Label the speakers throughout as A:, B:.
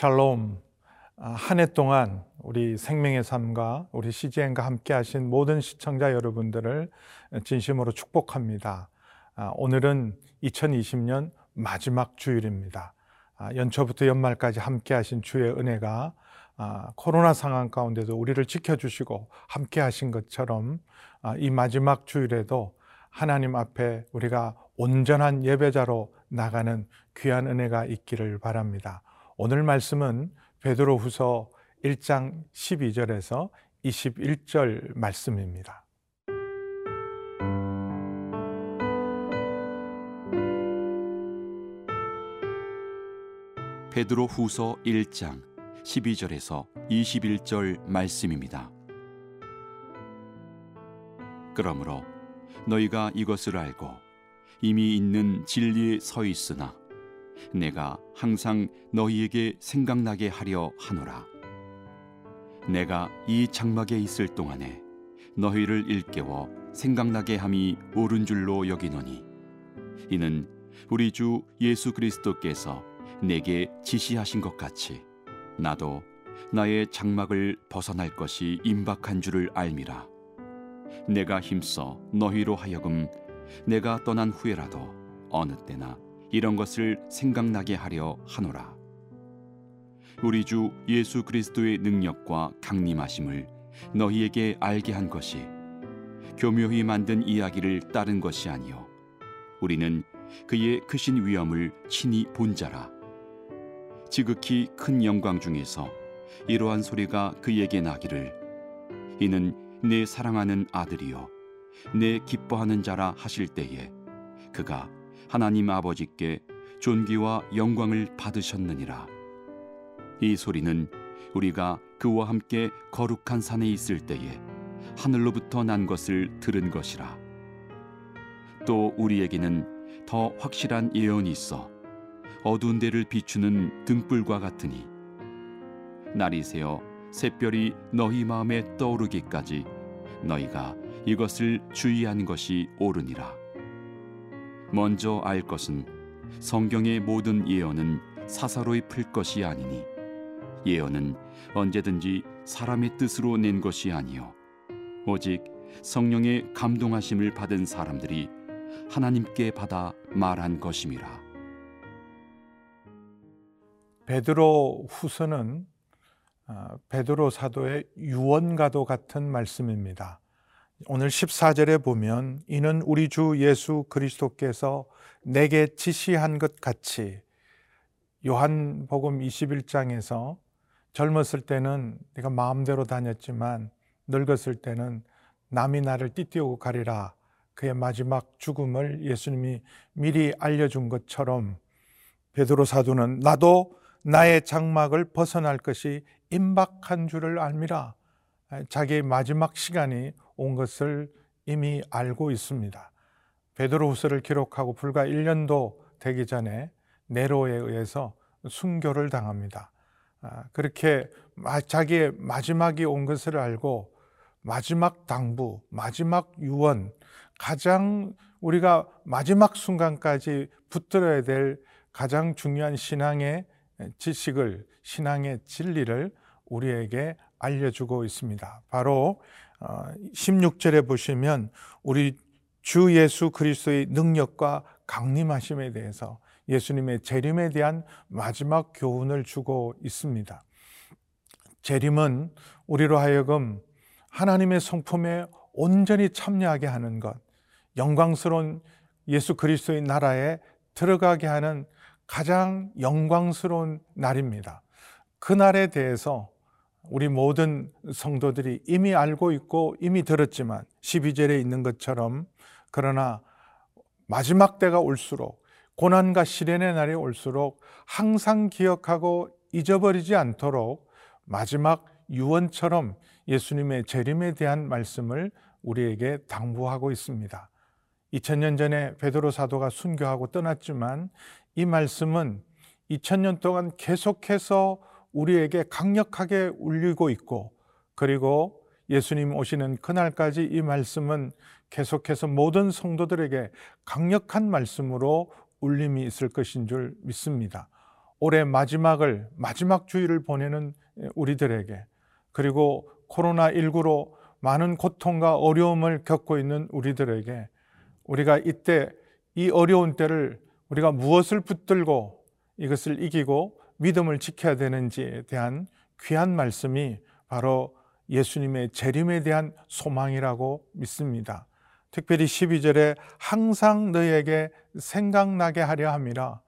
A: 샬롬. 아, 한해 동안 우리 생명의 삶과 우리 CGN과 함께 하신 모든 시청자 여러분들을 진심으로 축복합니다. 아, 오늘은 2020년 마지막 주일입니다. 아, 연초부터 연말까지 함께 하신 주의 은혜가 코로나 상황 가운데도 우리를 지켜주시고 함께 하신 것처럼 이 마지막 주일에도 하나님 앞에 우리가 온전한 예배자로 나가는 귀한 은혜가 있기를 바랍니다. 오늘 말씀은 베드로 후서 1장 12절에서 21절 말씀입니다.
B: 베드로 후서 1장 12절에서 21절 말씀입니다. 그러므로 너희가 이것을 알고 이미 있는 진리에 서 있으나 내가 항상 너희에게 생각나게 하려 하노라. 내가 이 장막에 있을 동안에 너희를 일깨워 생각나게 함이 옳은 줄로 여기노니 이는 우리 주 예수 그리스도께서 내게 지시하신 것 같이 나도 나의 장막을 벗어날 것이 임박한 줄을 알미라. 내가 힘써 너희로 하여금 내가 떠난 후에라도 어느 때나 이런 것을 생각나게 하려 하노라. 우리 주 예수 그리스도의 능력과 강림하심을 너희에게 알게 한 것이 교묘히 만든 이야기를 따른 것이 아니요 우리는 그의 크신 위엄을 친히 본 자라. 지극히 큰 영광 중에서 이러한 소리가 그에게 나기를 이는 내 사랑하는 아들이요 내 기뻐하는 자라 하실 때에 그가 하나님 아버지께 존귀와 영광을 받으셨느니라. 이 소리는 우리가 그와 함께 거룩한 산에 있을 때에 하늘로부터 난 것을 들은 것이라. 또 우리에게는 더 확실한 예언이 있어 어두운 데를 비추는 등불과 같으니 날이 새어 샛별이 너희 마음에 떠오르기까지 너희가 이것을 주의하는 것이 옳으니라. 먼저 알 것은 성경의 모든 예언은 사사로이 풀 것이 아니니 예언은 언제든지 사람의 뜻으로 낸 것이 아니요 오직 성령의 감동하심을 받은 사람들이 하나님께 받아 말한 것임이라.
A: 베드로 후서는 아, 베드로 사도의 유언과도 같은 말씀입니다. 오늘 14절에 보면 이는 우리 주 예수 그리스도께서 내게 지시한 것 같이 요한복음 21장에서 젊었을 때는 내가 마음대로 다녔지만 늙었을 때는 남이 나를 띠띠우고 가리라. 그의 마지막 죽음을 예수님이 미리 알려준 것처럼 베드로 사도는 나도 나의 장막을 벗어날 것이 임박한 줄을 알미라 자기의 마지막 시간이 온 것을 이미 알고 있습니다. 베드로후서를 기록하고 불과 1년도 되기 전에 네로에 의해서 순교를 당합니다. 아, 그렇게 자기의 마지막이 온 것을 알고 마지막 당부, 마지막 유언, 가장 우리가 마지막 순간까지 붙들어야 될 가장 중요한 신앙의 지식을, 신앙의 진리를 우리에게 알려주고 있습니다. 바로 16절에 어, 보시면 우리 주 예수 그리스도의 능력과 강림하심에 대해서 예수님의 재림에 대한 마지막 교훈을 주고 있습니다. 재림은 우리로 하여금 하나님의 성품에 온전히 참여하게 하는 것, 영광스러운 예수 그리스도의 나라에 들어가게 하는 가장 영광스러운 날입니다. 그 날에 대해서 우리 모든 성도들이 이미 알고 있고 이미 들었지만 12절에 있는 것처럼 그러나 마지막 때가 올수록 고난과 시련의 날이 올수록 항상 기억하고 잊어버리지 않도록 마지막 유언처럼 예수님의 재림에 대한 말씀을 우리에게 당부하고 있습니다. 2000년 전에 베드로 사도가 순교하고 떠났지만 이 말씀은 2000년 동안 계속해서 우리에게 강력하게 울리고 있고 그리고 예수님 오시는 그날까지 이 말씀은 계속해서 모든 성도들에게 강력한 말씀으로 울림이 있을 것인 줄 믿습니다. 올해 마지막을 마지막 주일을 보내는 우리들에게 그리고 코로나19로 많은 고통과 어려움을 겪고 있는 우리들에게 우리가 이때 이 어려운 때를 우리가 무엇을 붙들고 이것을 이기고 믿음을 지켜야 되는지에 대한 귀한 말씀이 바로 예수님의 재림에 대한 소망이라고 믿습니다. 특별히 12절에 항상 너에게 생각나게 하려 함이라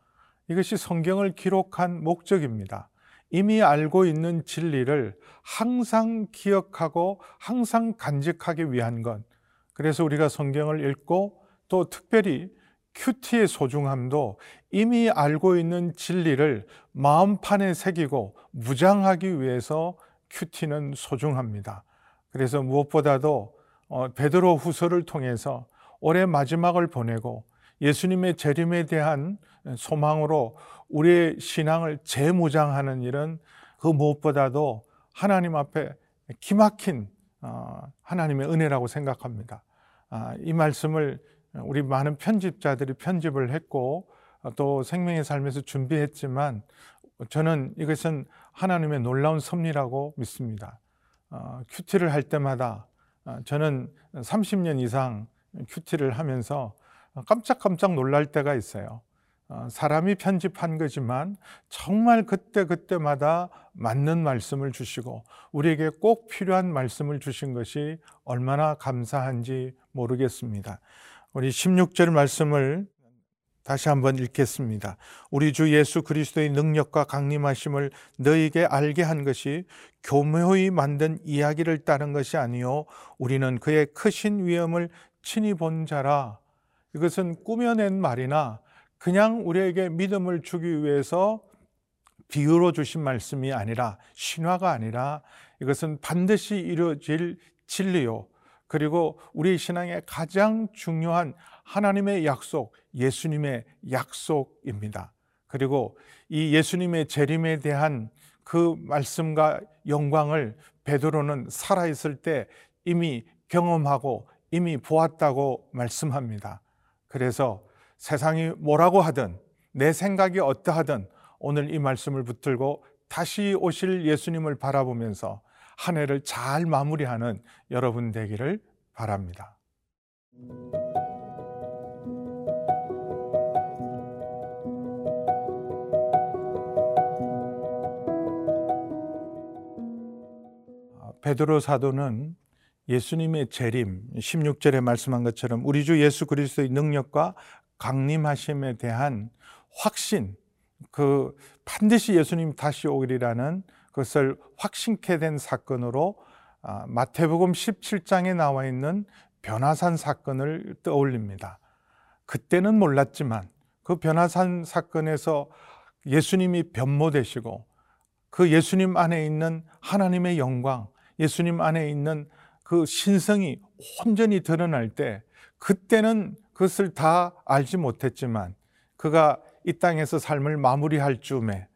A: 이것이 성경을 기록한 목적입니다. 이미 알고 있는 진리를 항상 기억하고 항상 간직하기 위한 것. 그래서 우리가 성경을 읽고 또 특별히 큐티의 소중함도 이미 알고 있는 진리를 마음판에 새기고 무장하기 위해서 큐티는 소중합니다. 그래서 무엇보다도 어, 베드로 후서를 통해서 올해 마지막을 보내고 예수님의 재림에 대한 소망으로 우리의 신앙을 재무장하는 일은 그 무엇보다도 하나님 앞에 기막힌 어, 하나님의 은혜라고 생각합니다. 아, 이 말씀을 우리 많은 편집자들이 편집을 했고 또 생명의 삶에서 준비했지만 저는 이것은 하나님의 놀라운 섭리라고 믿습니다. 어, 큐티를 할 때마다 어, 저는 30년 이상 큐티를 하면서 깜짝깜짝 놀랄 때가 있어요. 어, 사람이 편집한 거지만 정말 그때그때마다 맞는 말씀을 주시고 우리에게 꼭 필요한 말씀을 주신 것이 얼마나 감사한지 모르겠습니다. 우리 16절 말씀을 다시 한번 읽겠습니다. 우리 주 예수 그리스도의 능력과 강림하심을 너에게 알게 한 것이 교묘히 만든 이야기를 따른 것이 아니요 우리는 그의 크신 위엄을 친히 본 자라. 이것은 꾸며낸 말이나 그냥 우리에게 믿음을 주기 위해서 비유로 주신 말씀이 아니라 신화가 아니라 이것은 반드시 이루어질 진리요. 그리고 우리 신앙의 가장 중요한 하나님의 약속, 예수님의 약속입니다. 그리고 이 예수님의 재림에 대한 그 말씀과 영광을 베드로는 살아 있을 때 이미 경험하고 이미 보았다고 말씀합니다. 그래서 세상이 뭐라고 하든 내 생각이 어떠하든 오늘 이 말씀을 붙들고 다시 오실 예수님을 바라보면서 한 해를 잘 마무리하는 여러분 되기를 바랍니다. 베드로 사도는 예수님의 재림 16절에 말씀한 것처럼 우리 주 예수 그리스도의 능력과 강림하심에 대한 확신 그 반드시 예수님 다시 오리라는 그것을 확신케 된 사건으로 아, 마태복음 17장에 나와 있는 변화산 사건을 떠올립니다. 그때는 몰랐지만 그 변화산 사건에서 예수님이 변모되시고 그 예수님 안에 있는 하나님의 영광, 예수님 안에 있는 그 신성이 온전히 드러날 때 그때는 그것을 다 알지 못했지만 그가 이 땅에서 삶을 마무리할 즈음에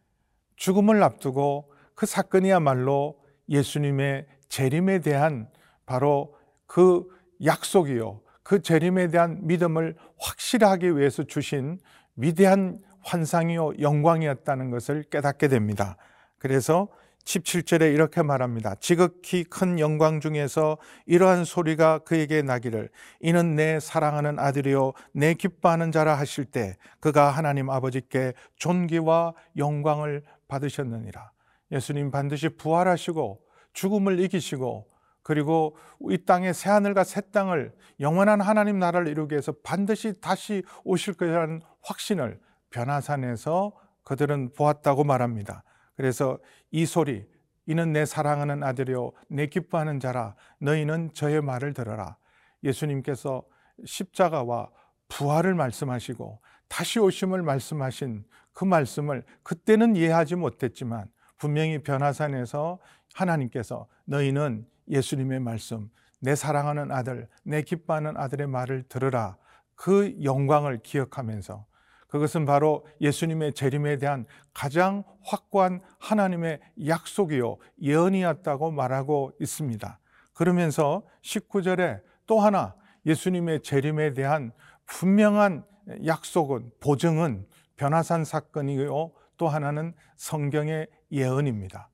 A: 죽음을 앞두고 그 사건이야말로 예수님의 재림에 대한 바로 그 약속이요. 그 재림에 대한 믿음을 확실하기 위해서 주신 위대한 환상이요 영광이었다는 것을 깨닫게 됩니다. 그래서 17절에 이렇게 말합니다. 지극히 큰 영광 중에서 이러한 소리가 그에게 나기를 이는 내 사랑하는 아들이요 내 기뻐하는 자라 하실 때 그가 하나님 아버지께 존귀와 영광을 받으셨느니라. 예수님 반드시 부활하시고 죽음을 이기시고 그리고 이 땅의 새 하늘과 새 땅을 영원한 하나님 나라를 이루기 위해서 반드시 다시 오실 것이라는 확신을 변화산에서 그들은 보았다고 말합니다. 그래서 이 소리 이는 내 사랑하는 아들이요 내 기뻐하는 자라 너희는 저의 말을 들어라. 예수님께서 십자가와 부활을 말씀하시고 다시 오심을 말씀하신 그 말씀을 그때는 이해하지 못했지만 분명히 변화산에서 하나님께서 너희는 예수님의 말씀, 내 사랑하는 아들, 내 기뻐하는 아들의 말을 들으라. 그 영광을 기억하면서 그것은 바로 예수님의 재림에 대한 가장 확고한 하나님의 약속이요, 예언이었다고 말하고 있습니다. 그러면서 19절에 또 하나 예수님의 재림에 대한 분명한 약속은, 보증은 변화산 사건이요, 또 하나는 성경의 예언입니다.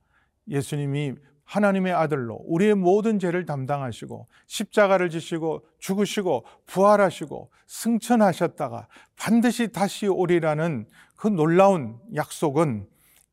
A: 예수님이 하나님의 아들로 우리의 모든 죄를 담당하시고 십자가를 지시고 죽으시고 부활하시고 승천하셨다가 반드시 다시 오리라는 그 놀라운 약속은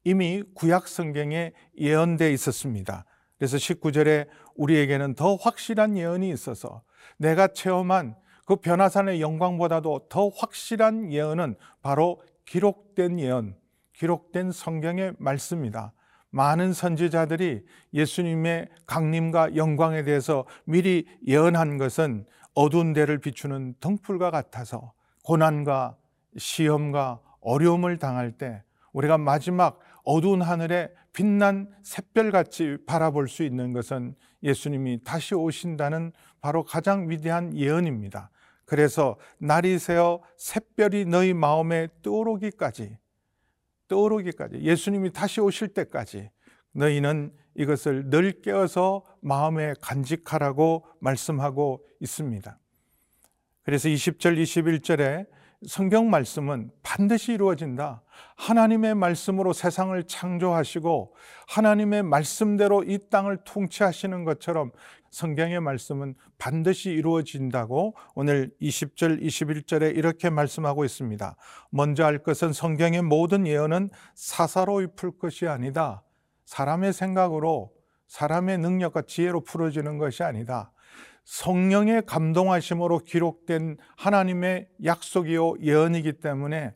A: 이미 구약 성경에 예언되어 있었습니다. 그래서 19절에 우리에게는 더 확실한 예언이 있어서 내가 체험한 그 변화산의 영광보다도 더 확실한 예언은 바로 기록된 예언, 기록된 성경의 말씀이다. 많은 선지자들이 예수님의 강림과 영광에 대해서 미리 예언한 것은 어두운 데를 비추는 등불과 같아서 고난과 시험과 어려움을 당할 때 우리가 마지막 어두운 하늘에 빛난 샛별같이 바라볼 수 있는 것은 예수님이 다시 오신다는 바로 가장 위대한 예언입니다. 그래서 날이 새어 샛별이 너희 마음에 떠오르기까지 떠오르기까지 예수님이 다시 오실 때까지 너희는 이것을 늘 깨어서 마음에 간직하라고 말씀하고 있습니다. 그래서 20절, 21절에 성경 말씀은 반드시 이루어진다. 하나님의 말씀으로 세상을 창조하시고 하나님의 말씀대로 이 땅을 통치하시는 것처럼 성경의 말씀은 반드시 이루어진다고 오늘 20절, 21절에 이렇게 말씀하고 있습니다. 먼저 알 것은 성경의 모든 예언은 사사로이 풀 것이 아니다. 사람의 생각으로 사람의 능력과 지혜로 풀어지는 것이 아니다. 성령의 감동하심으로 기록된 하나님의 약속이요 예언이기 때문에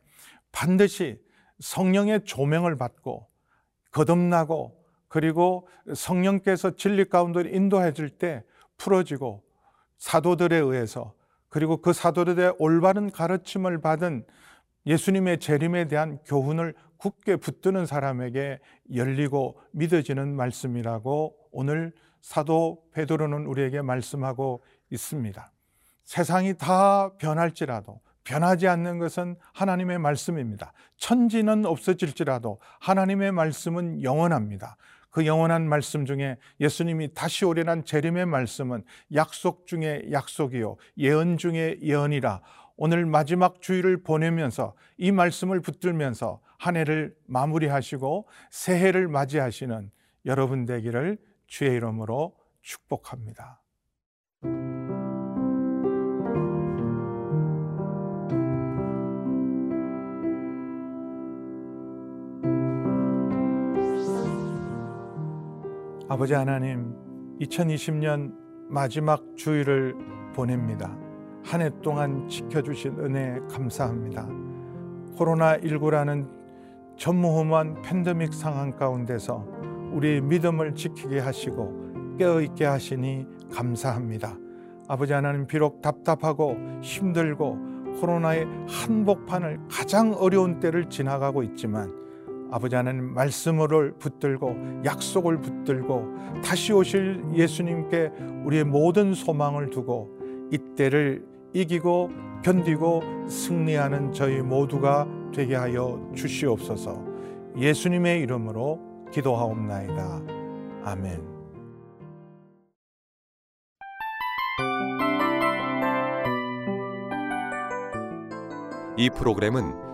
A: 반드시 성령의 조명을 받고 거듭나고 그리고 성령께서 진리 가운데 인도해 줄 때 풀어지고 사도들에 의해서 그리고 그 사도들의 올바른 가르침을 받은 예수님의 재림에 대한 교훈을 굳게 붙드는 사람에게 열리고 믿어지는 말씀이라고 오늘 사도 베드로는 우리에게 말씀하고 있습니다. 세상이 다 변할지라도 변하지 않는 것은 하나님의 말씀입니다. 천지는 없어질지라도 하나님의 말씀은 영원합니다. 그 영원한 말씀 중에 예수님이 다시 오려는 재림의 말씀은 약속 중에 약속이요 예언 중에 예언이라 오늘 마지막 주일을 보내면서 이 말씀을 붙들면서 한 해를 마무리하시고 새해를 맞이하시는 여러분 되기를 주의 이름으로 축복합니다. 아버지 하나님, 2020년 마지막 주일을 보냅니다. 한 해 동안 지켜주신 은혜 감사합니다. 코로나19라는 전무후무한 팬데믹 상황 가운데서 우리의 믿음을 지키게 하시고 깨어있게 하시니 감사합니다. 아버지 하나님 비록 답답하고 힘들고 코로나의 한복판을 가장 어려운 때를 지나가고 있지만 아버지 하나님 말씀을 붙들고 약속을 붙들고 다시 오실 예수님께 우리의 모든 소망을 두고 이때를 이기고 견디고 승리하는 저희 모두가 되게 하여 주시옵소서 예수님의 이름으로 기도하옵나이다. 아멘.
C: 이 프로그램은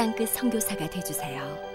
D: 땅끝 성교사가 되주세요